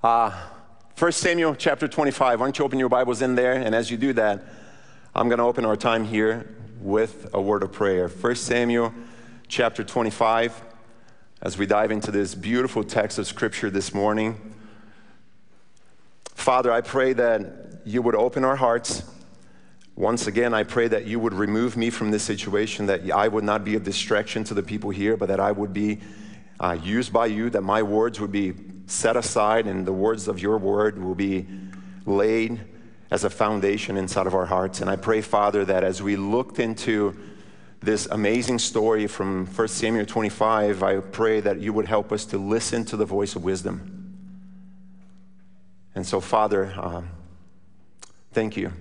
Uh, 1 Samuel chapter 25. Why don't you open your Bibles in there? And as you do that, I'm going to open our time here with a word of prayer. 1 Samuel chapter 25. As we dive into this beautiful text of Scripture this morning, Father, I pray that you would open our hearts. Once again, I pray that you would remove me from this situation, that I would not be a distraction to the people here, but that I would be uh, used by you, that my words would be set aside and the words of your word will be laid as a foundation inside of our hearts. And I pray, Father, that as we looked into this amazing story from 1 Samuel 25, I pray that you would help us to listen to the voice of wisdom. And so, Father, um, thank you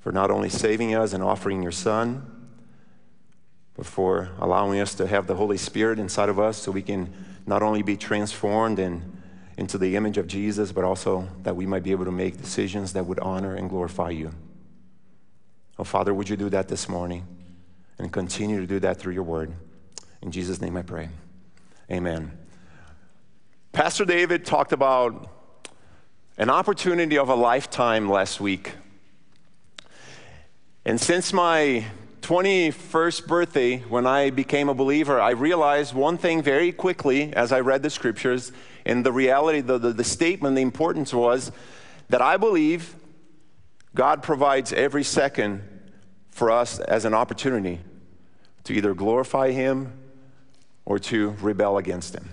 for not only saving us and offering your Son, but for allowing us to have the Holy Spirit inside of us so we can not only be transformed and into the image of Jesus, but also that we might be able to make decisions that would honor and glorify you. Oh, Father, would you do that this morning and continue to do that through your word? In Jesus' name I pray. Amen. Pastor David talked about an opportunity of a lifetime last week. And since my 21st birthday, when I became a believer, I realized one thing very quickly as I read the scriptures. And the reality, the, the, the statement, the importance was that I believe God provides every second for us as an opportunity to either glorify Him or to rebel against Him.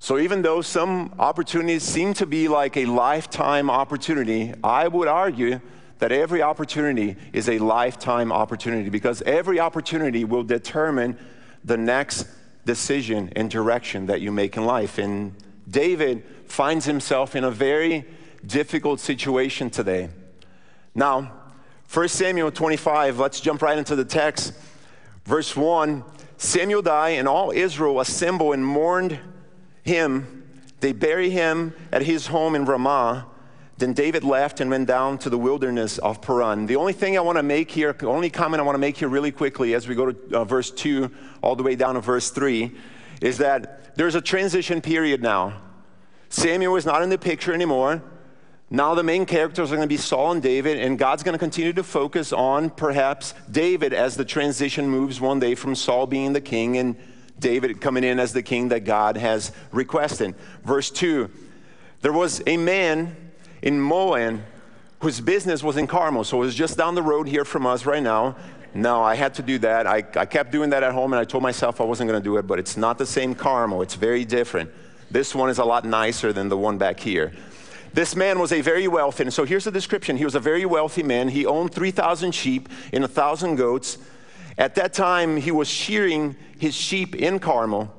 So, even though some opportunities seem to be like a lifetime opportunity, I would argue that every opportunity is a lifetime opportunity because every opportunity will determine the next decision and direction that you make in life. And David finds himself in a very difficult situation today. Now, 1 Samuel 25, let's jump right into the text. Verse 1 Samuel died, and all Israel assembled and mourned him. They bury him at his home in Ramah. Then David left and went down to the wilderness of Paran. The only thing I want to make here, only comment I want to make here really quickly as we go to uh, verse 2 all the way down to verse 3 is that there's a transition period now. Samuel is not in the picture anymore. Now the main characters are going to be Saul and David, and God's going to continue to focus on perhaps David as the transition moves one day from Saul being the king and David coming in as the king that God has requested. Verse 2 There was a man in Maon whose business was in Carmel. So it was just down the road here from us right now. No, I had to do that. I, I kept doing that at home and I told myself I wasn't going to do it, but it's not the same Carmel. It's very different. This one is a lot nicer than the one back here. This man was a very wealthy, and so here's the description. He was a very wealthy man. He owned 3,000 sheep and 1,000 goats. At that time, he was shearing his sheep in Carmel.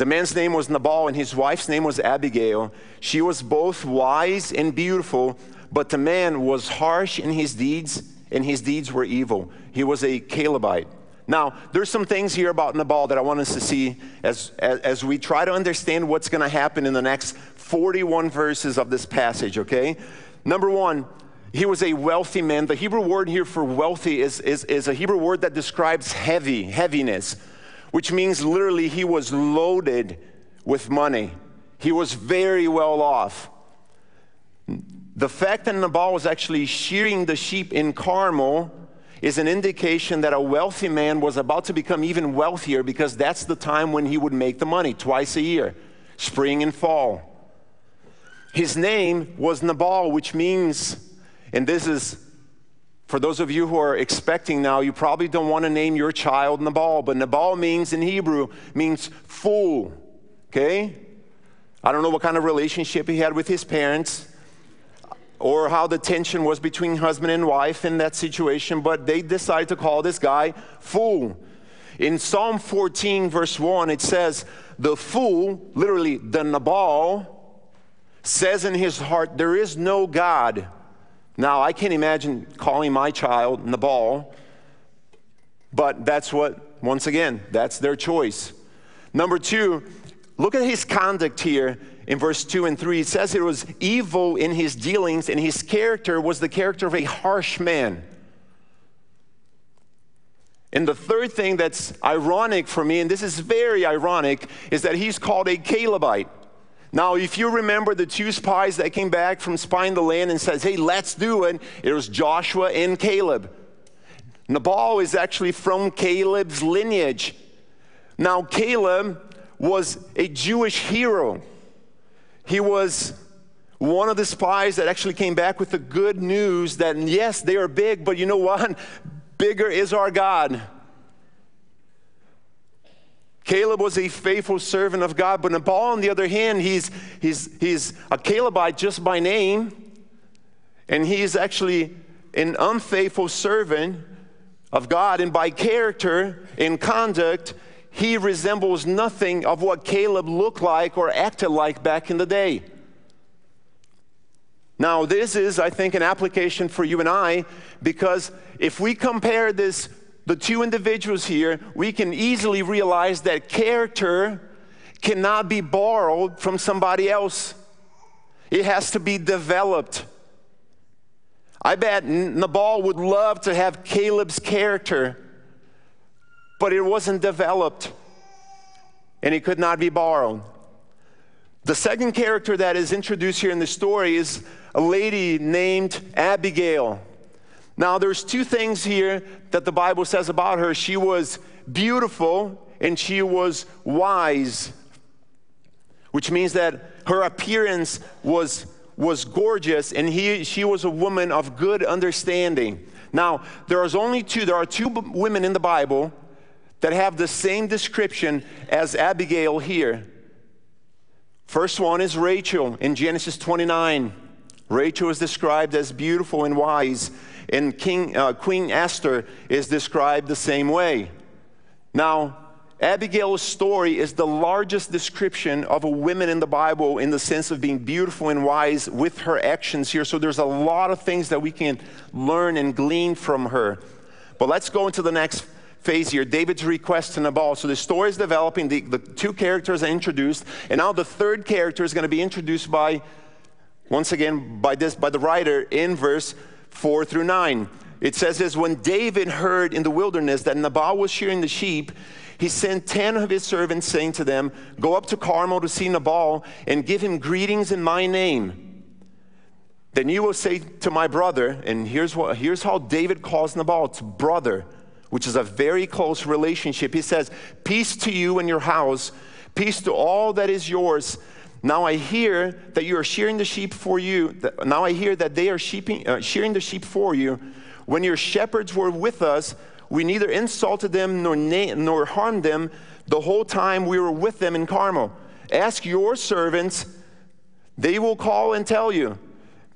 The man's name was Nabal and his wife's name was Abigail. She was both wise and beautiful, but the man was harsh in his deeds and his deeds were evil. He was a Calebite. Now, there's some things here about Nabal that I want us to see as, as, as we try to understand what's going to happen in the next 41 verses of this passage, okay? Number one, he was a wealthy man. The Hebrew word here for wealthy is, is, is a Hebrew word that describes heavy, heaviness which means literally he was loaded with money. He was very well off. The fact that Nabal was actually shearing the sheep in Carmel is an indication that a wealthy man was about to become even wealthier because that's the time when he would make the money twice a year, spring and fall. His name was Nabal, which means, and this is for those of you who are expecting now, you probably don't want to name your child Nabal, but Nabal means in Hebrew means fool. Okay? I don't know what kind of relationship he had with his parents or how the tension was between husband and wife in that situation, but they decided to call this guy fool. In Psalm 14, verse 1, it says, The fool, literally the Nabal, says in his heart, There is no God. Now, I can't imagine calling my child Nabal, but that's what, once again, that's their choice. Number two, look at his conduct here in verse 2 and 3. It says it was evil in his dealings, and his character was the character of a harsh man. And the third thing that's ironic for me, and this is very ironic, is that he's called a Calebite. Now, if you remember the two spies that came back from spying the land and says, hey, let's do it, it was Joshua and Caleb. Nabal is actually from Caleb's lineage. Now, Caleb was a Jewish hero. He was one of the spies that actually came back with the good news that, yes, they are big, but you know what? Bigger is our God. Caleb was a faithful servant of God, but Nabal, on the other hand, he's, he's, he's a Calebite just by name, and he's actually an unfaithful servant of God, and by character and conduct, he resembles nothing of what Caleb looked like or acted like back in the day. Now, this is, I think, an application for you and I because if we compare this, the two individuals here, we can easily realize that character cannot be borrowed from somebody else, it has to be developed. I bet Nabal would love to have Caleb's character, but it wasn't developed and it could not be borrowed. The second character that is introduced here in the story is a lady named Abigail. Now, there's two things here that the Bible says about her. She was beautiful and she was wise, which means that her appearance was was gorgeous, and he, she was a woman of good understanding. Now, there is only two, there are two women in the Bible that have the same description as Abigail here. First one is Rachel in Genesis 29. Rachel is described as beautiful and wise, and King, uh, Queen Esther is described the same way. Now, Abigail's story is the largest description of a woman in the Bible in the sense of being beautiful and wise with her actions here. So there's a lot of things that we can learn and glean from her. But let's go into the next phase here David's request to Nabal. So the story is developing, the, the two characters are introduced, and now the third character is going to be introduced by, once again, by, this, by the writer in verse 4 through 9. It says this When David heard in the wilderness that Nabal was shearing the sheep, he sent 10 of his servants, saying to them, Go up to Carmel to see Nabal and give him greetings in my name. Then you will say to my brother, and here's, what, here's how David calls Nabal it's brother, which is a very close relationship. He says, Peace to you and your house, peace to all that is yours. Now I hear that you are shearing the sheep for you. Now I hear that they are sheeping, uh, shearing the sheep for you. When your shepherds were with us, we neither insulted them nor, na- nor harmed them the whole time we were with them in Carmel. Ask your servants, they will call and tell you.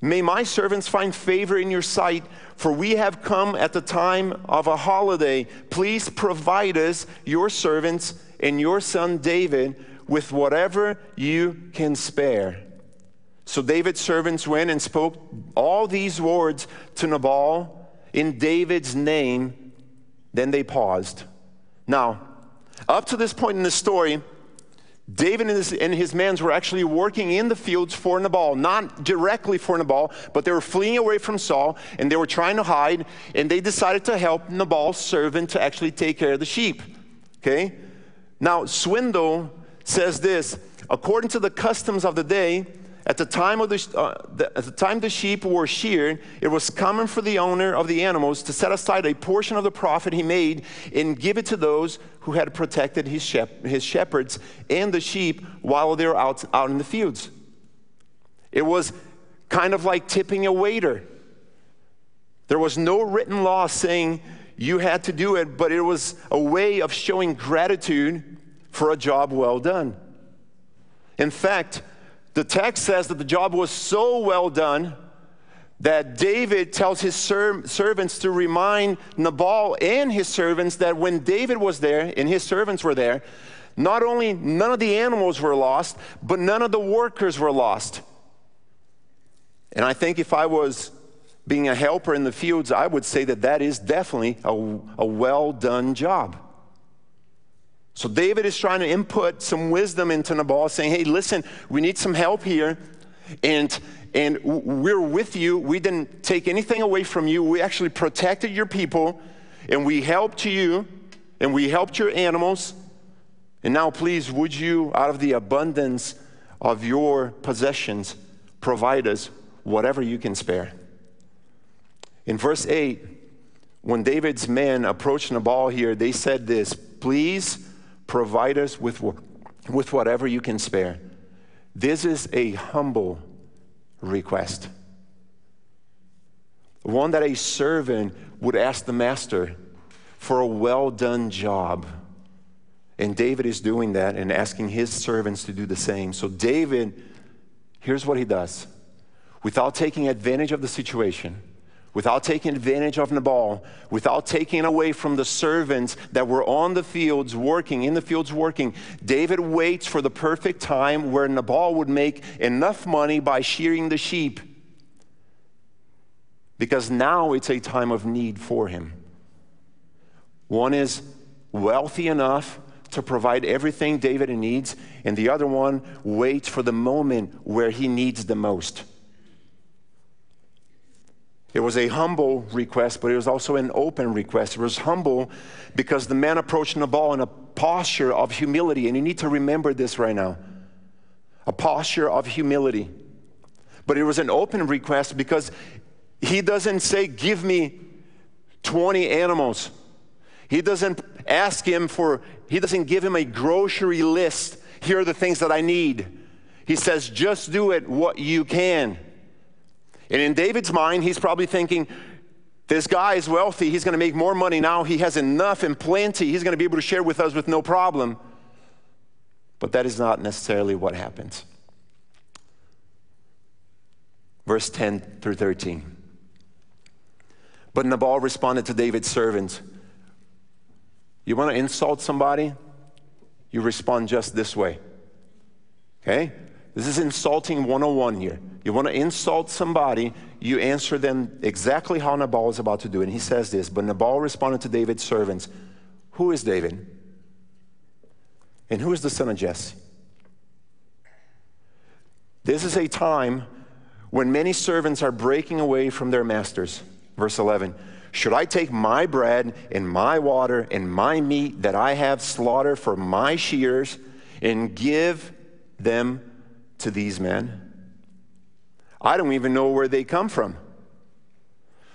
May my servants find favor in your sight, for we have come at the time of a holiday. Please provide us, your servants, and your son David with whatever you can spare. So David's servants went and spoke all these words to Nabal in David's name then they paused. Now, up to this point in the story, David and his, and his men were actually working in the fields for Nabal, not directly for Nabal, but they were fleeing away from Saul and they were trying to hide, and they decided to help Nabal's servant to actually take care of the sheep. Okay? Now, Swindoll says this according to the customs of the day, at the time of the, uh, the, at the time the sheep were sheared, it was common for the owner of the animals to set aside a portion of the profit he made and give it to those who had protected his, shep- his shepherds and the sheep while they were out, out in the fields. It was kind of like tipping a waiter. There was no written law saying you had to do it, but it was a way of showing gratitude for a job well done. In fact, the text says that the job was so well done that David tells his ser- servants to remind Nabal and his servants that when David was there and his servants were there, not only none of the animals were lost, but none of the workers were lost. And I think if I was being a helper in the fields, I would say that that is definitely a, a well done job. So David is trying to input some wisdom into Nabal, saying, hey, listen, we need some help here. And, and we're with you. We didn't take anything away from you. We actually protected your people, and we helped you, and we helped your animals. And now, please, would you, out of the abundance of your possessions, provide us whatever you can spare. In verse 8, when David's men approached Nabal here, they said this Please provide us with, with whatever you can spare. This is a humble request. One that a servant would ask the master for a well done job. And David is doing that and asking his servants to do the same. So, David, here's what he does without taking advantage of the situation, without taking advantage of Nabal, without taking away from the servants that were on the fields working, in the fields working, David waits for the perfect time where Nabal would make enough money by shearing the sheep. Because now it's a time of need for him. One is wealthy enough to provide everything David needs, and the other one waits for the moment where he needs the most. It was a humble request, but it was also an open request. It was humble because the man approached Nabal in a posture of humility, and you need to remember this right now a posture of humility. But it was an open request because he doesn't say, Give me 20 animals. He doesn't ask him for, he doesn't give him a grocery list. Here are the things that I need. He says, just do it what you can. And in David's mind, he's probably thinking, this guy is wealthy. He's going to make more money now. He has enough and plenty. He's going to be able to share with us with no problem. But that is not necessarily what happens. Verse 10 through 13. But Nabal responded to David's servants you want to insult somebody? You respond just this way. Okay? This is insulting 101 here. You want to insult somebody, you answer them exactly how Nabal is about to do. And he says this But Nabal responded to David's servants Who is David? And who is the son of Jesse? This is a time when many servants are breaking away from their masters. Verse 11. Should I take my bread and my water and my meat that I have slaughtered for my shears and give them to these men? I don't even know where they come from.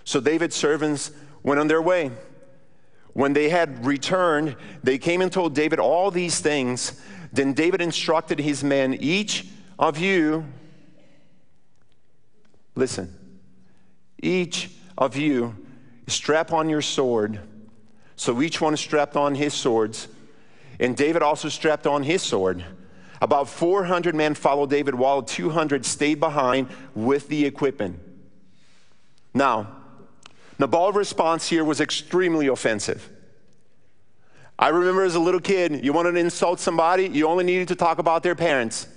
So David's servants went on their way. When they had returned, they came and told David all these things. Then David instructed his men, Each of you, listen, each of you strap on your sword. So each one strapped on his swords. And David also strapped on his sword. About 400 men followed David, while 200 stayed behind with the equipment. Now, Nabal's response here was extremely offensive. I remember as a little kid, you wanted to insult somebody, you only needed to talk about their parents.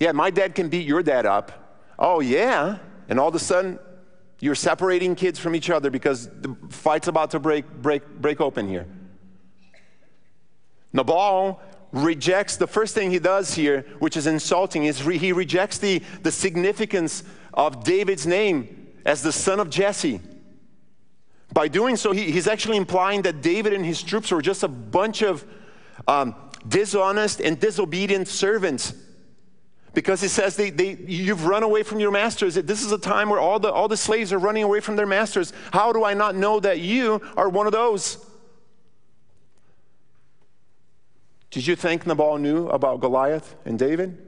Yeah, my dad can beat your dad up. Oh, yeah. And all of a sudden, you're separating kids from each other because the fight's about to break, break, break open here. Nabal rejects the first thing he does here, which is insulting, is re- he rejects the, the significance of David's name as the son of Jesse. By doing so, he, he's actually implying that David and his troops were just a bunch of um, dishonest and disobedient servants because he says they, they, you've run away from your masters. This is a time where all the, all the slaves are running away from their masters. How do I not know that you are one of those? Did you think Nabal knew about Goliath and David?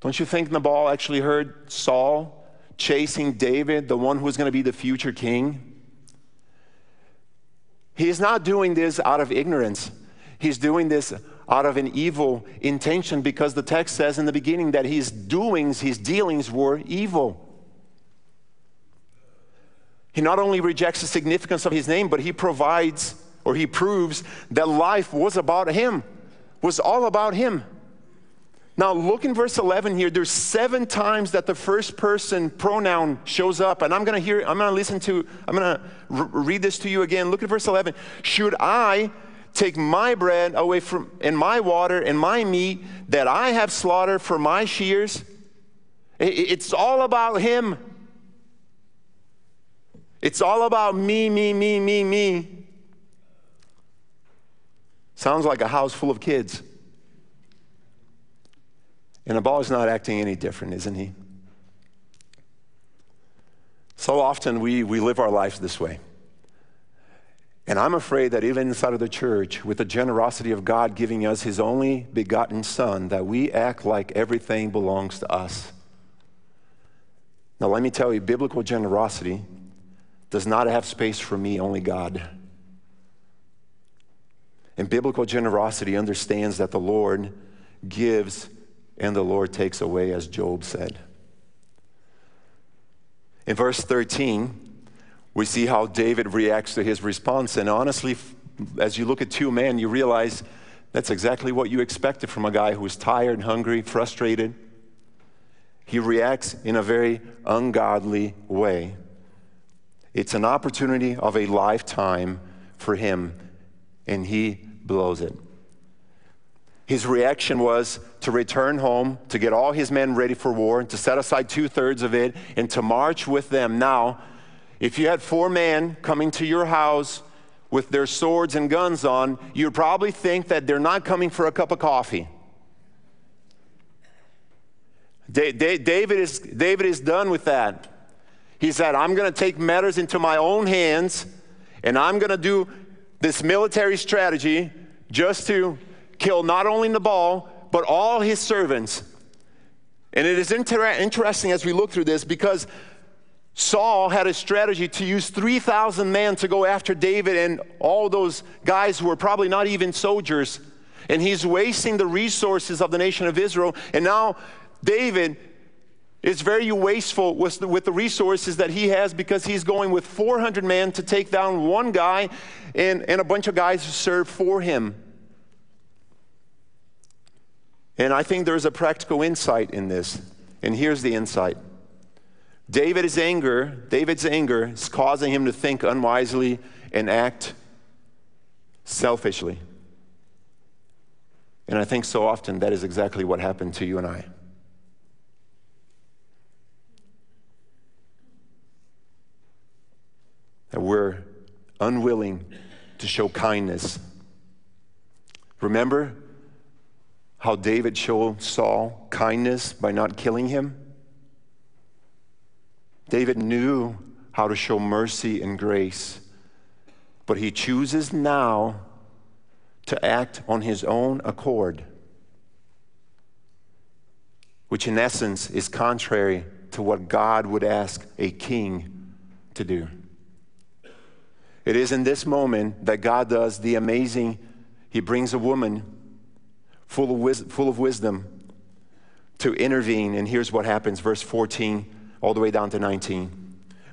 Don't you think Nabal actually heard Saul chasing David, the one who's going to be the future king? He is not doing this out of ignorance. He's doing this out of an evil intention because the text says in the beginning that his doings, his dealings were evil. He not only rejects the significance of his name, but he provides or he proves that life was about him, was all about him. Now, look in verse 11 here. There's seven times that the first person pronoun shows up, and I'm going to hear, I'm going to listen to, I'm going to read this to you again. Look at verse 11. Should I take my bread away from and my water and my meat that I have slaughtered for my shears. It's all about him. It's all about me, me, me, me, me. Sounds like a house full of kids. And is not acting any different, isn't he? So often we, we live our lives this way. And I'm afraid that even inside of the church, with the generosity of God giving us His only begotten Son, that we act like everything belongs to us. Now, let me tell you, biblical generosity does not have space for me, only God. And biblical generosity understands that the Lord gives and the Lord takes away, as Job said. In verse 13, we see how David reacts to his response. And honestly, as you look at two men, you realize that's exactly what you expected from a guy who's tired, hungry, frustrated. He reacts in a very ungodly way. It's an opportunity of a lifetime for him, and he blows it. His reaction was to return home, to get all his men ready for war, and to set aside two thirds of it, and to march with them. Now, if you had four men coming to your house with their swords and guns on, you'd probably think that they're not coming for a cup of coffee. David is, David is done with that. He said, I'm going to take matters into my own hands and I'm going to do this military strategy just to kill not only Nabal, but all his servants. And it is inter- interesting as we look through this because Saul had a strategy to use 3,000 men to go after David and all those guys who were probably not even soldiers. And he's wasting the resources of the nation of Israel. And now David is very wasteful with the, with the resources that he has because he's going with 400 men to take down one guy and, and a bunch of guys who serve for him. And I think there's a practical insight in this. And here's the insight. David's anger, David's anger is causing him to think unwisely and act selfishly. And I think so often that is exactly what happened to you and I. That we're unwilling to show kindness. Remember how David showed Saul kindness by not killing him? David knew how to show mercy and grace, but he chooses now to act on his own accord, which in essence is contrary to what God would ask a king to do. It is in this moment that God does the amazing, He brings a woman full of, wis- full of wisdom to intervene. And here's what happens verse 14 all the way down to 19.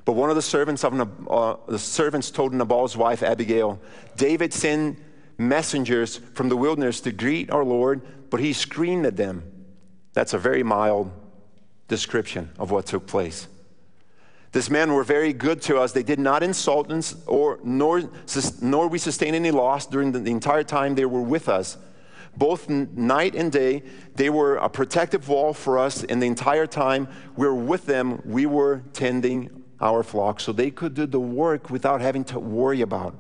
But one of the servants of uh, the servants told Nabal's wife Abigail, David sent messengers from the wilderness to greet our Lord, but he screamed at them. That's a very mild description of what took place. These men were very good to us. They did not insult us, or nor, nor we sustain any loss during the, the entire time they were with us. Both night and day, they were a protective wall for us, and the entire time we were with them, we were tending our flock so they could do the work without having to worry about.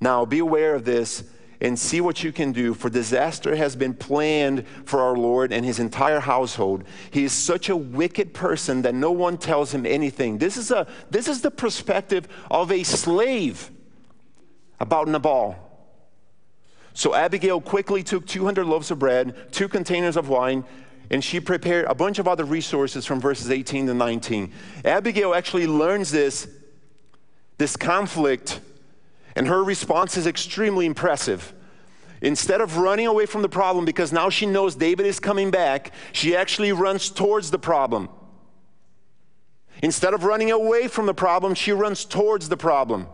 Now, be aware of this and see what you can do, for disaster has been planned for our Lord and his entire household. He is such a wicked person that no one tells him anything. This is, a, this is the perspective of a slave about Nabal. So Abigail quickly took 200 loaves of bread, two containers of wine, and she prepared a bunch of other resources from verses 18 to 19. Abigail actually learns this, this conflict, and her response is extremely impressive. Instead of running away from the problem because now she knows David is coming back, she actually runs towards the problem. Instead of running away from the problem, she runs towards the problem.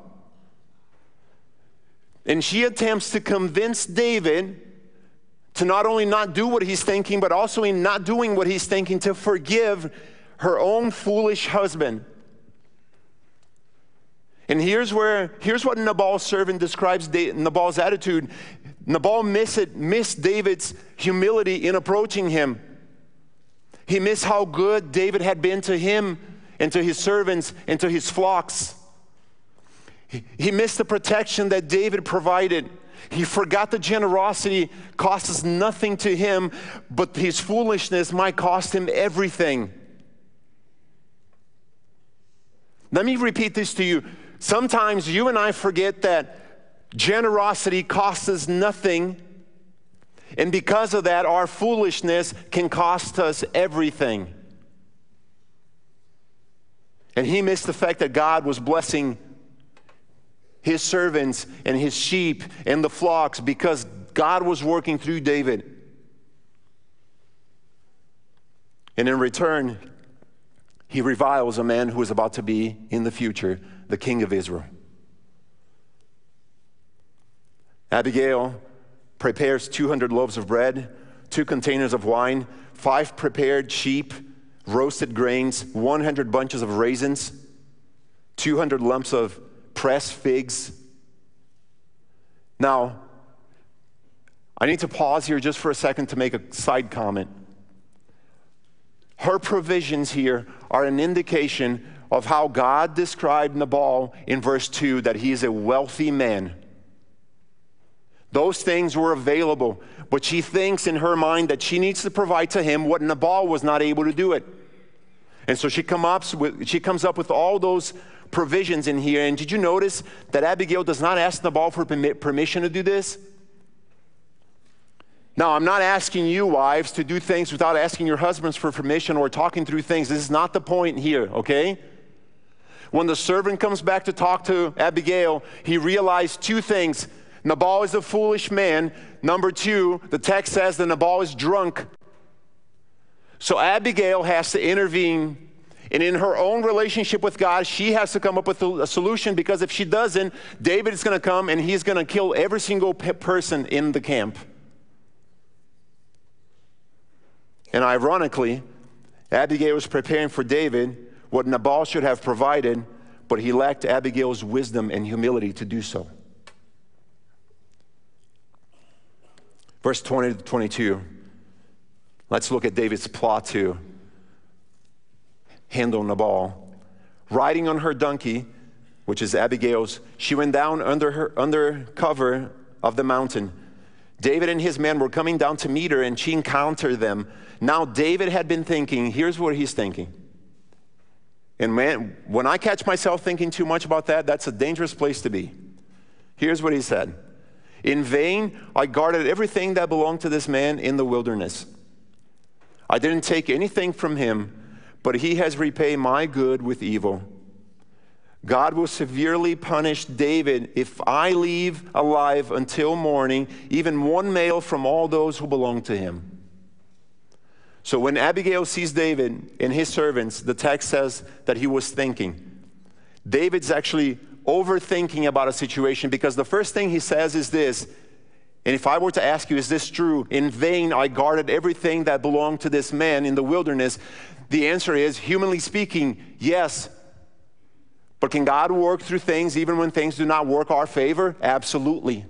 And she attempts to convince David to not only not do what he's thinking, but also in not doing what he's thinking, to forgive her own foolish husband. And here's where here's what Nabal's servant describes Nabal's attitude. Nabal missed, missed David's humility in approaching him. He missed how good David had been to him and to his servants and to his flocks. He missed the protection that David provided. He forgot the generosity costs nothing to him, but his foolishness might cost him everything. Let me repeat this to you. Sometimes you and I forget that generosity costs us nothing, and because of that, our foolishness can cost us everything. And he missed the fact that God was blessing his servants and his sheep and the flocks because God was working through David. And in return, he reviles a man who is about to be in the future the king of Israel. Abigail prepares 200 loaves of bread, two containers of wine, five prepared sheep, roasted grains, 100 bunches of raisins, 200 lumps of pressed figs. Now, I need to pause here just for a second to make a side comment. Her provisions here are an indication of how God described Nabal in verse 2 that he is a wealthy man. Those things were available, but she thinks in her mind that she needs to provide to him what Nabal was not able to do it. And so she, come up with, she comes up with all those provisions in here. And did you notice that Abigail does not ask Nabal for permission to do this? Now, I'm not asking you, wives, to do things without asking your husbands for permission or talking through things. This is not the point here, okay? When the servant comes back to talk to Abigail, he realized two things. Nabal is a foolish man. Number two, the text says that Nabal is drunk. So Abigail has to intervene. And in her own relationship with God, she has to come up with a solution because if she doesn't, David is going to come and he's going to kill every single person in the camp. And ironically, Abigail was preparing for David what Nabal should have provided, but he lacked Abigail's wisdom and humility to do so. Verse 20 to 22. Let's look at David's plot to handle Nabal. Riding on her donkey, which is Abigail's, she went down under, her, under cover of the mountain. David and his men were coming down to meet her, and she encountered them. Now, David had been thinking, here's what he's thinking. And man, when I catch myself thinking too much about that, that's a dangerous place to be. Here's what he said In vain, I guarded everything that belonged to this man in the wilderness. I didn't take anything from him, but he has repaid my good with evil. God will severely punish David if I leave alive until morning, even one male from all those who belong to him. So when Abigail sees David and his servants, the text says that he was thinking. David's actually overthinking about a situation because the first thing he says is this. And if I were to ask you, is this true? In vain I guarded everything that belonged to this man in the wilderness. The answer is, humanly speaking, yes. But can God work through things even when things do not work our favor? Absolutely.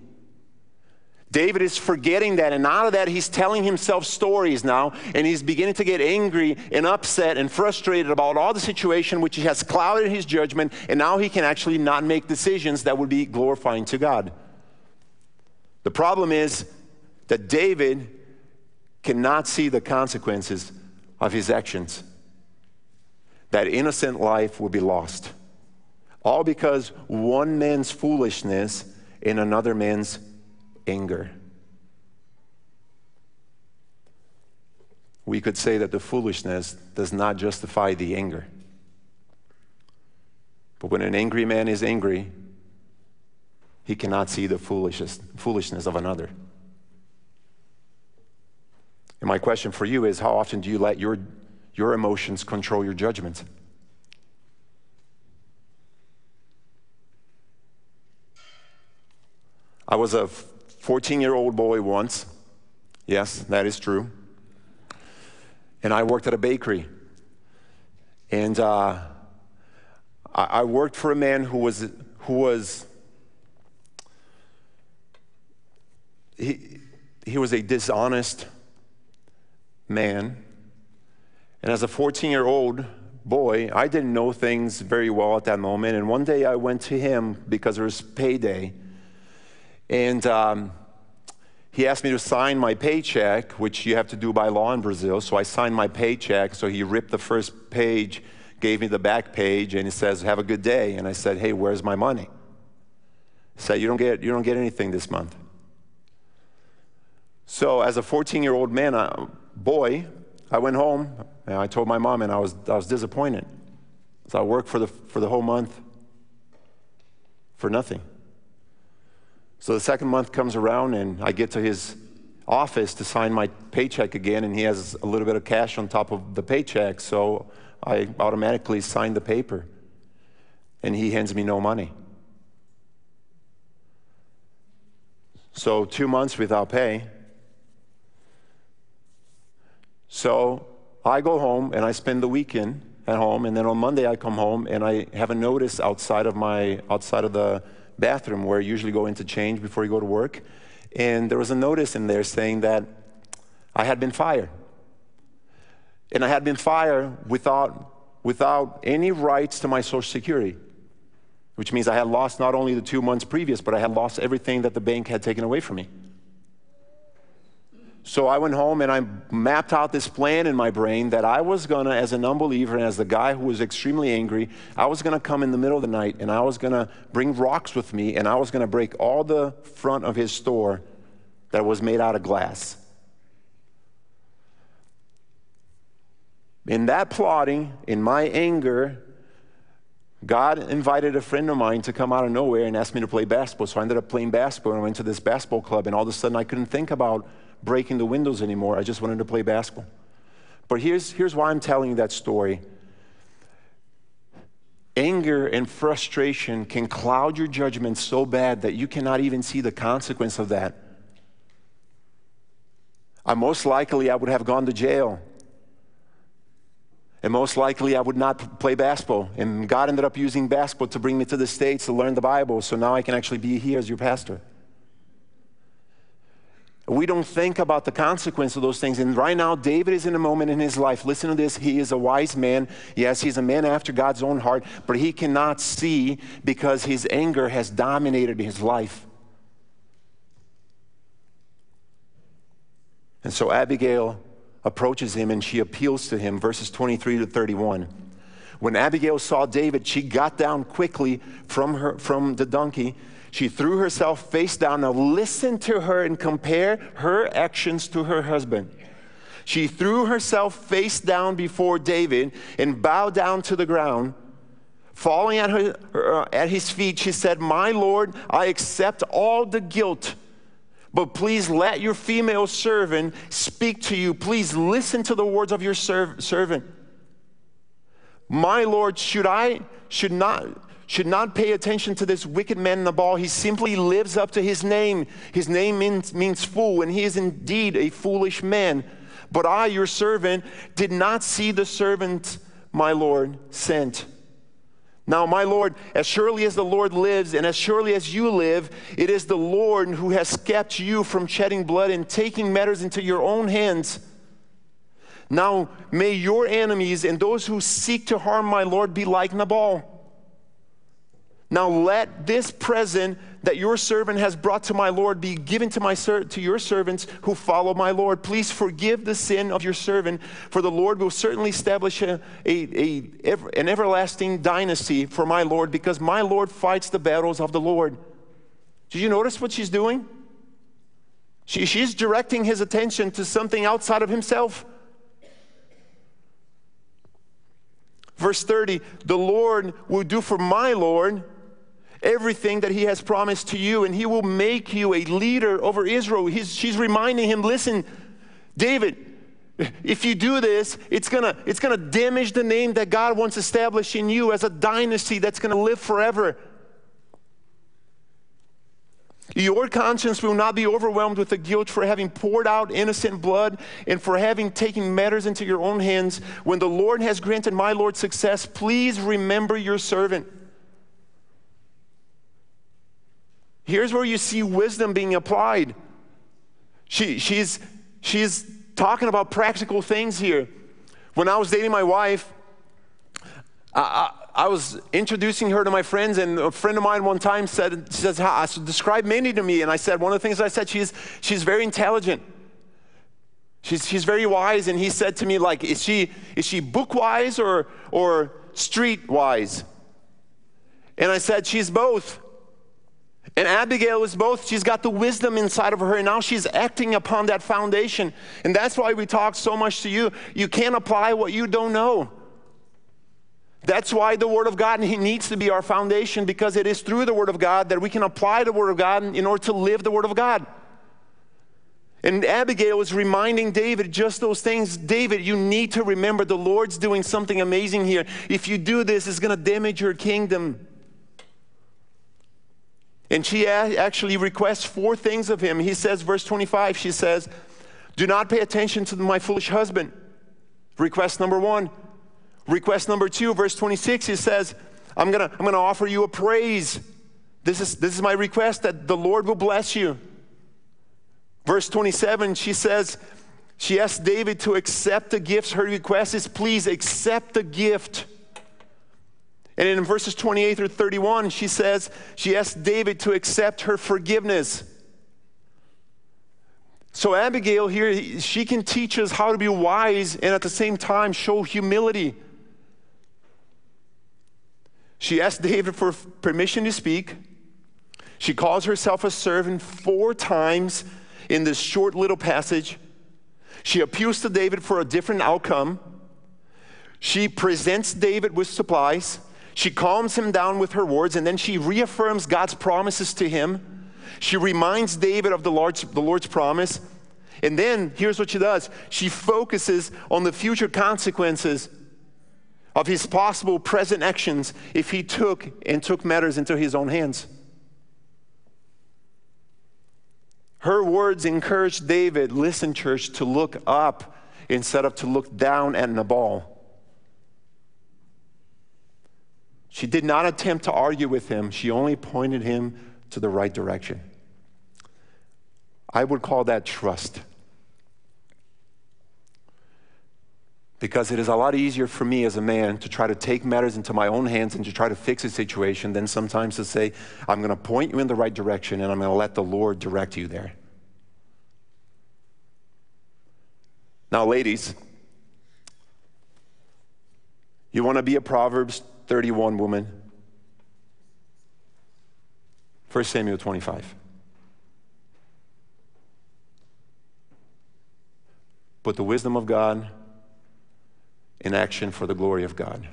David is forgetting that, and out of that, he's telling himself stories now, and he's beginning to get angry and upset and frustrated about all the situation which has clouded his judgment, and now he can actually not make decisions that would be glorifying to God. The problem is that David cannot see the consequences of his actions. That innocent life will be lost. All because one man's foolishness in another man's anger. We could say that the foolishness does not justify the anger. But when an angry man is angry, he cannot see the foolishness of another. And my question for you is how often do you let your, your emotions control your judgment? I was a 14 year old boy once. Yes, that is true. And I worked at a bakery. And uh, I, I worked for a man who was, who was he, he was a dishonest man. And as a 14 year old boy, I didn't know things very well at that moment. And one day I went to him because it was payday. And um, he asked me to sign my paycheck, which you have to do by law in Brazil. So I signed my paycheck. So he ripped the first page, gave me the back page, and he says, Have a good day. And I said, Hey, where's my money? He said, You don't get, you don't get anything this month. So, as a 14 year old man, uh, boy, I went home and I told my mom, and I was, I was disappointed. So, I worked for the, for the whole month for nothing. So, the second month comes around, and I get to his office to sign my paycheck again, and he has a little bit of cash on top of the paycheck. So, I automatically sign the paper, and he hands me no money. So, two months without pay. So I go home and I spend the weekend at home, and then on Monday I come home and I have a notice outside of my outside of the bathroom where I usually go in to change before you go to work, and there was a notice in there saying that I had been fired, and I had been fired without without any rights to my Social Security, which means I had lost not only the two months previous, but I had lost everything that the bank had taken away from me. So I went home and I mapped out this plan in my brain that I was going to, as an unbeliever and as the guy who was extremely angry, I was going to come in the middle of the night and I was going to bring rocks with me and I was going to break all the front of his store that was made out of glass. In that plotting, in my anger, God invited a friend of mine to come out of nowhere and ask me to play basketball. So I ended up playing basketball and I went to this basketball club, and all of a sudden I couldn't think about breaking the windows anymore. I just wanted to play basketball. But here's, here's why I'm telling you that story. Anger and frustration can cloud your judgment so bad that you cannot even see the consequence of that. I most likely I would have gone to jail. And most likely I would not play basketball. And God ended up using basketball to bring me to the States to learn the Bible. So now I can actually be here as your pastor. We don't think about the consequence of those things. And right now, David is in a moment in his life. Listen to this. He is a wise man. Yes, he's a man after God's own heart, but he cannot see because his anger has dominated his life. And so Abigail approaches him and she appeals to him, verses 23 to 31. When Abigail saw David, she got down quickly from, her, from the donkey she threw herself face down. Now, listen to her and compare her actions to her husband. She threw herself face down before David and bowed down to the ground. Falling at, her, uh, at his feet, she said, My Lord, I accept all the guilt, but please let your female servant speak to you. Please listen to the words of your servant. My Lord, should I, should not, should not pay attention to this wicked man Nabal. He simply lives up to his name. His name means, means fool, and he is indeed a foolish man. But I, your servant, did not see the servant my Lord sent. Now, my Lord, as surely as the Lord lives and as surely as you live, it is the Lord who has kept you from shedding blood and taking matters into your own hands. Now, may your enemies and those who seek to harm my Lord be like Nabal. Now let this present that your servant has brought to my Lord be given to, my ser- to your servants who follow my Lord. Please forgive the sin of your servant, for the Lord will certainly establish a, a, a, an everlasting dynasty for my Lord, because my Lord fights the battles of the Lord. Did you notice what she's doing? She, she's directing his attention to something outside of himself. Verse 30 The Lord will do for my Lord everything that he has promised to you, and he will make you a leader over Israel. He's, she's reminding him listen, David, if you do this, it's gonna, it's gonna damage the name that God wants established in you as a dynasty that's gonna live forever. Your conscience will not be overwhelmed with the guilt for having poured out innocent blood and for having taken matters into your own hands. When the Lord has granted my Lord success, please remember your servant. Here's where you see wisdom being applied. She, she's, she's talking about practical things here. When I was dating my wife, I, I, I was introducing her to my friends, and a friend of mine one time said, she says, "Ha, so describe Mindy to me. And I said, one of the things I said, she's, she's very intelligent. She's, she's very wise. And he said to me, like, is she, is she book wise or, or street wise? And I said, she's both. And Abigail is both. She's got the wisdom inside of her, and now she's acting upon that foundation. And that's why we talk so much to you. You can't apply what you don't know. That's why the Word of God needs to be our foundation because it is through the Word of God that we can apply the Word of God in order to live the Word of God. And Abigail is reminding David just those things. David, you need to remember the Lord's doing something amazing here. If you do this, it's going to damage your kingdom. And she actually requests four things of him. He says, verse 25, she says, Do not pay attention to my foolish husband. Request number one. Request number two, verse 26, he says, I'm gonna, I'm gonna offer you a praise. This is, this is my request that the Lord will bless you. Verse 27, she says, she asks David to accept the gifts. Her request is, please accept the gift. And in verses 28 through 31, she says, she asks David to accept her forgiveness. So, Abigail here, she can teach us how to be wise and at the same time show humility. She asks David for permission to speak. She calls herself a servant four times in this short little passage. She appeals to David for a different outcome. She presents David with supplies. She calms him down with her words, and then she reaffirms God's promises to him. She reminds David of the Lord's, the Lord's promise. And then here's what she does she focuses on the future consequences of his possible present actions if he took and took matters into his own hands. Her words encouraged David, listen, church, to look up instead of to look down at Nabal. She did not attempt to argue with him, she only pointed him to the right direction. I would call that trust. Because it is a lot easier for me as a man to try to take matters into my own hands and to try to fix a situation than sometimes to say, I'm going to point you in the right direction and I'm going to let the Lord direct you there. Now, ladies, you want to be a Proverbs 31 woman. 1 Samuel 25. Put the wisdom of God in action for the glory of God.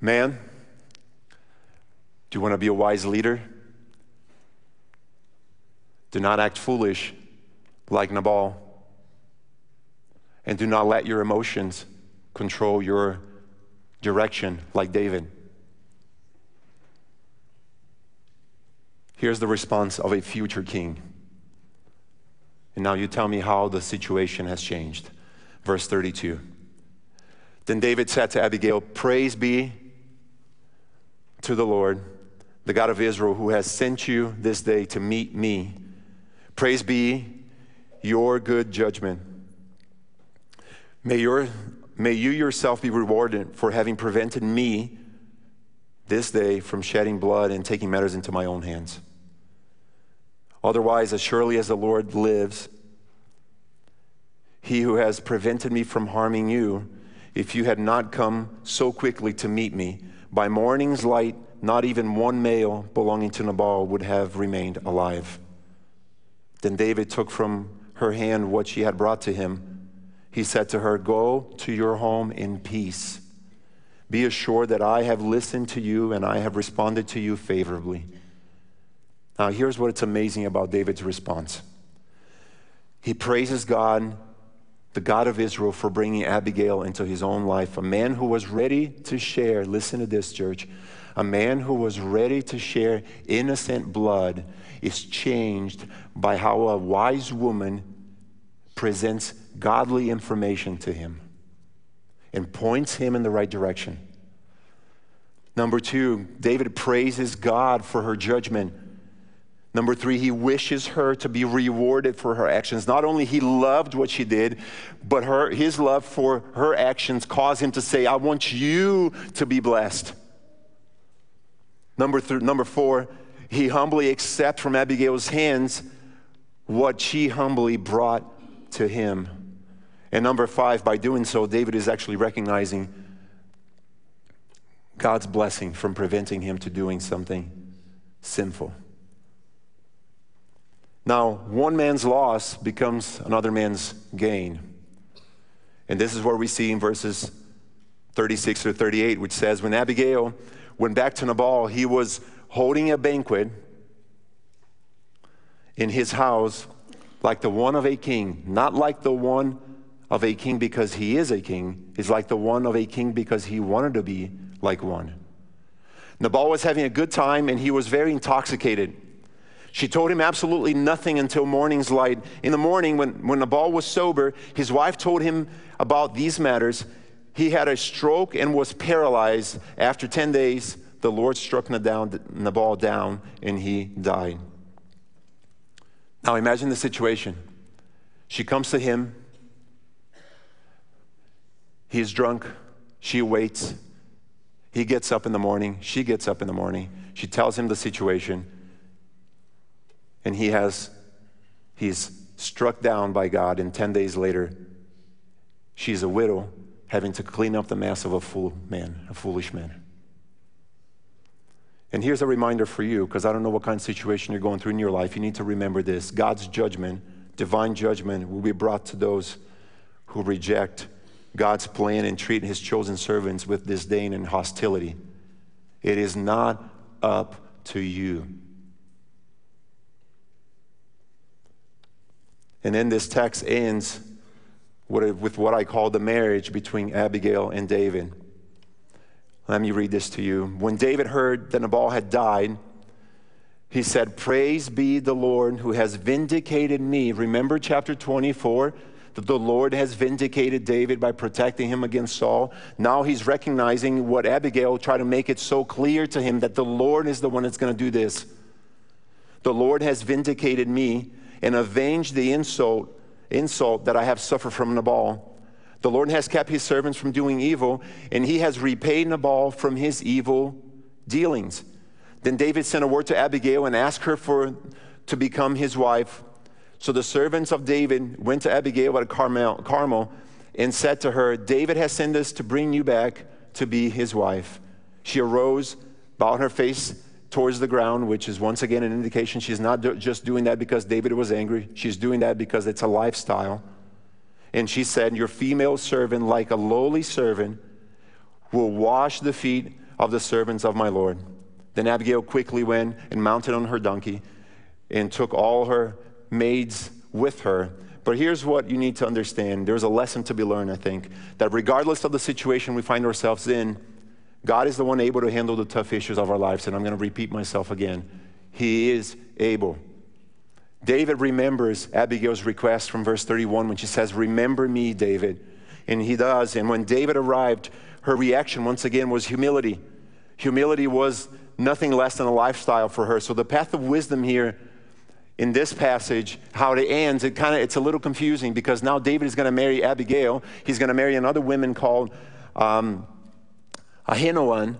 Man, do you want to be a wise leader? Do not act foolish like Nabal. And do not let your emotions control your direction like David. Here's the response of a future king. And now you tell me how the situation has changed. Verse 32. Then David said to Abigail, Praise be to the Lord, the God of Israel, who has sent you this day to meet me. Praise be your good judgment. May your May you yourself be rewarded for having prevented me this day from shedding blood and taking matters into my own hands. Otherwise, as surely as the Lord lives, he who has prevented me from harming you, if you had not come so quickly to meet me, by morning's light, not even one male belonging to Nabal would have remained alive. Then David took from her hand what she had brought to him he said to her, Go to your home in peace. Be assured that I have listened to you and I have responded to you favorably. Now, here's what's amazing about David's response he praises God, the God of Israel, for bringing Abigail into his own life, a man who was ready to share, listen to this, church, a man who was ready to share innocent blood is changed by how a wise woman presents godly information to him and points him in the right direction. Number two, David praises God for her judgment. Number three, he wishes her to be rewarded for her actions. Not only he loved what she did, but her, his love for her actions caused him to say, I want you to be blessed. Number, th- number four, he humbly accepts from Abigail's hands what she humbly brought to him. And number five, by doing so, David is actually recognizing God's blessing from preventing him to doing something sinful. Now, one man's loss becomes another man's gain. And this is where we see in verses 36 or 38, which says, When Abigail went back to Nabal, he was holding a banquet in his house like the one of a king, not like the one of a king because he is a king. is like the one of a king because he wanted to be like one. Nabal was having a good time and he was very intoxicated. She told him absolutely nothing until morning's light. In the morning, when, when Nabal was sober, his wife told him about these matters. He had a stroke and was paralyzed. After 10 days, the Lord struck Nabal down and he died. Now imagine the situation. She comes to him. He's drunk. She waits. He gets up in the morning. She gets up in the morning. She tells him the situation and he has he's struck down by God and 10 days later she's a widow having to clean up the mess of a fool man, a foolish man. And here's a reminder for you because I don't know what kind of situation you're going through in your life. You need to remember this. God's judgment, divine judgment will be brought to those who reject God's plan and treat his chosen servants with disdain and hostility. It is not up to you. And then this text ends with what I call the marriage between Abigail and David. Let me read this to you. When David heard that Nabal had died, he said, Praise be the Lord who has vindicated me. Remember chapter 24? That the Lord has vindicated David by protecting him against Saul. Now he's recognizing what Abigail tried to make it so clear to him that the Lord is the one that's going to do this. The Lord has vindicated me and avenge the insult, insult that I have suffered from Nabal. The Lord has kept his servants from doing evil, and he has repaid Nabal from his evil dealings. Then David sent a word to Abigail and asked her for to become his wife. So the servants of David went to Abigail at Carmel, Carmel and said to her, David has sent us to bring you back to be his wife. She arose, bowed her face towards the ground, which is once again an indication she's not do- just doing that because David was angry. She's doing that because it's a lifestyle. And she said, Your female servant, like a lowly servant, will wash the feet of the servants of my Lord. Then Abigail quickly went and mounted on her donkey and took all her maids with her. But here's what you need to understand there's a lesson to be learned, I think, that regardless of the situation we find ourselves in, God is the one able to handle the tough issues of our lives. And I'm going to repeat myself again. He is able. David remembers Abigail's request from verse 31 when she says, Remember me, David. And he does. And when David arrived, her reaction once again was humility. Humility was nothing less than a lifestyle for her. So the path of wisdom here in this passage, how it ends, it kind of it's a little confusing because now David is going to marry Abigail. He's going to marry another woman called um, Ahinoam.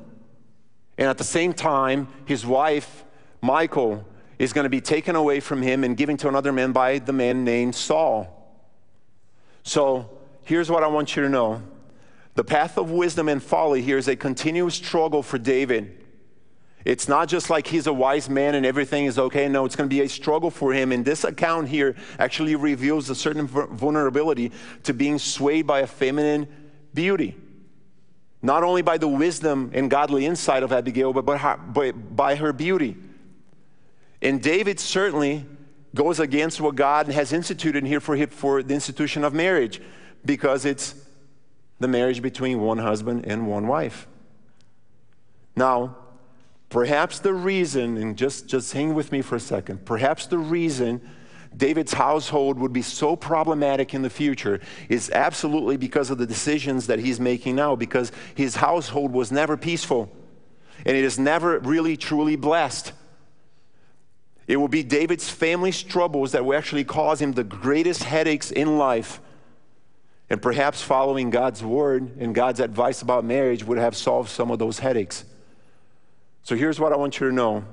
And at the same time, his wife, Michal, is going to be taken away from him and given to another man by the man named Saul. So here's what I want you to know the path of wisdom and folly here is a continuous struggle for David. It's not just like he's a wise man and everything is okay. No, it's going to be a struggle for him. And this account here actually reveals a certain vulnerability to being swayed by a feminine beauty not only by the wisdom and godly insight of Abigail, but by, by her beauty. And David certainly goes against what God has instituted here for, him, for the institution of marriage, because it's the marriage between one husband and one wife. Now, perhaps the reason, and just, just hang with me for a second, perhaps the reason David's household would be so problematic in the future is absolutely because of the decisions that he's making now, because his household was never peaceful and it is never really truly blessed. It will be David's family's troubles that will actually cause him the greatest headaches in life. And perhaps following God's word and God's advice about marriage would have solved some of those headaches. So here's what I want you to know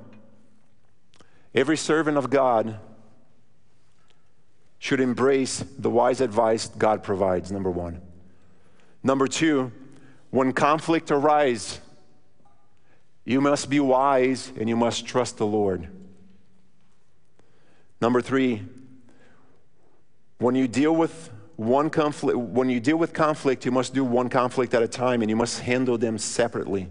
every servant of God should embrace the wise advice God provides, number one. Number two, when conflict arises, you must be wise and you must trust the Lord. Number three, when you deal with one conflict, when you deal with conflict, you must do one conflict at a time and you must handle them separately.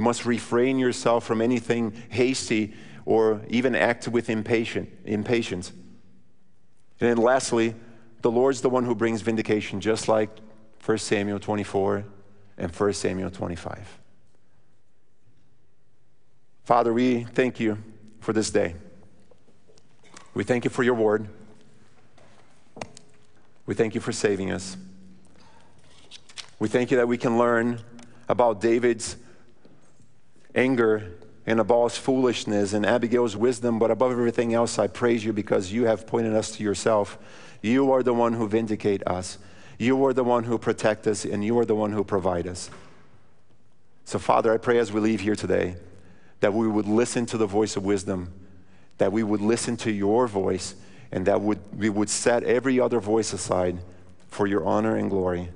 You must refrain yourself from anything hasty or even act with impatience. And then lastly, the Lord's the one who brings vindication, just like 1 Samuel 24 and 1 Samuel 25. Father, we thank you for this day. We thank you for your word. We thank you for saving us. We thank you that we can learn about David's anger and Nabal's foolishness and Abigail's wisdom, but above everything else, I praise you because you have pointed us to yourself. You are the one who vindicate us. You are the one who protect us, and you are the one who provide us. So, Father, I pray as we leave here today that we would listen to the voice of wisdom, that we would listen to your voice, and that we would set every other voice aside for your honor and glory.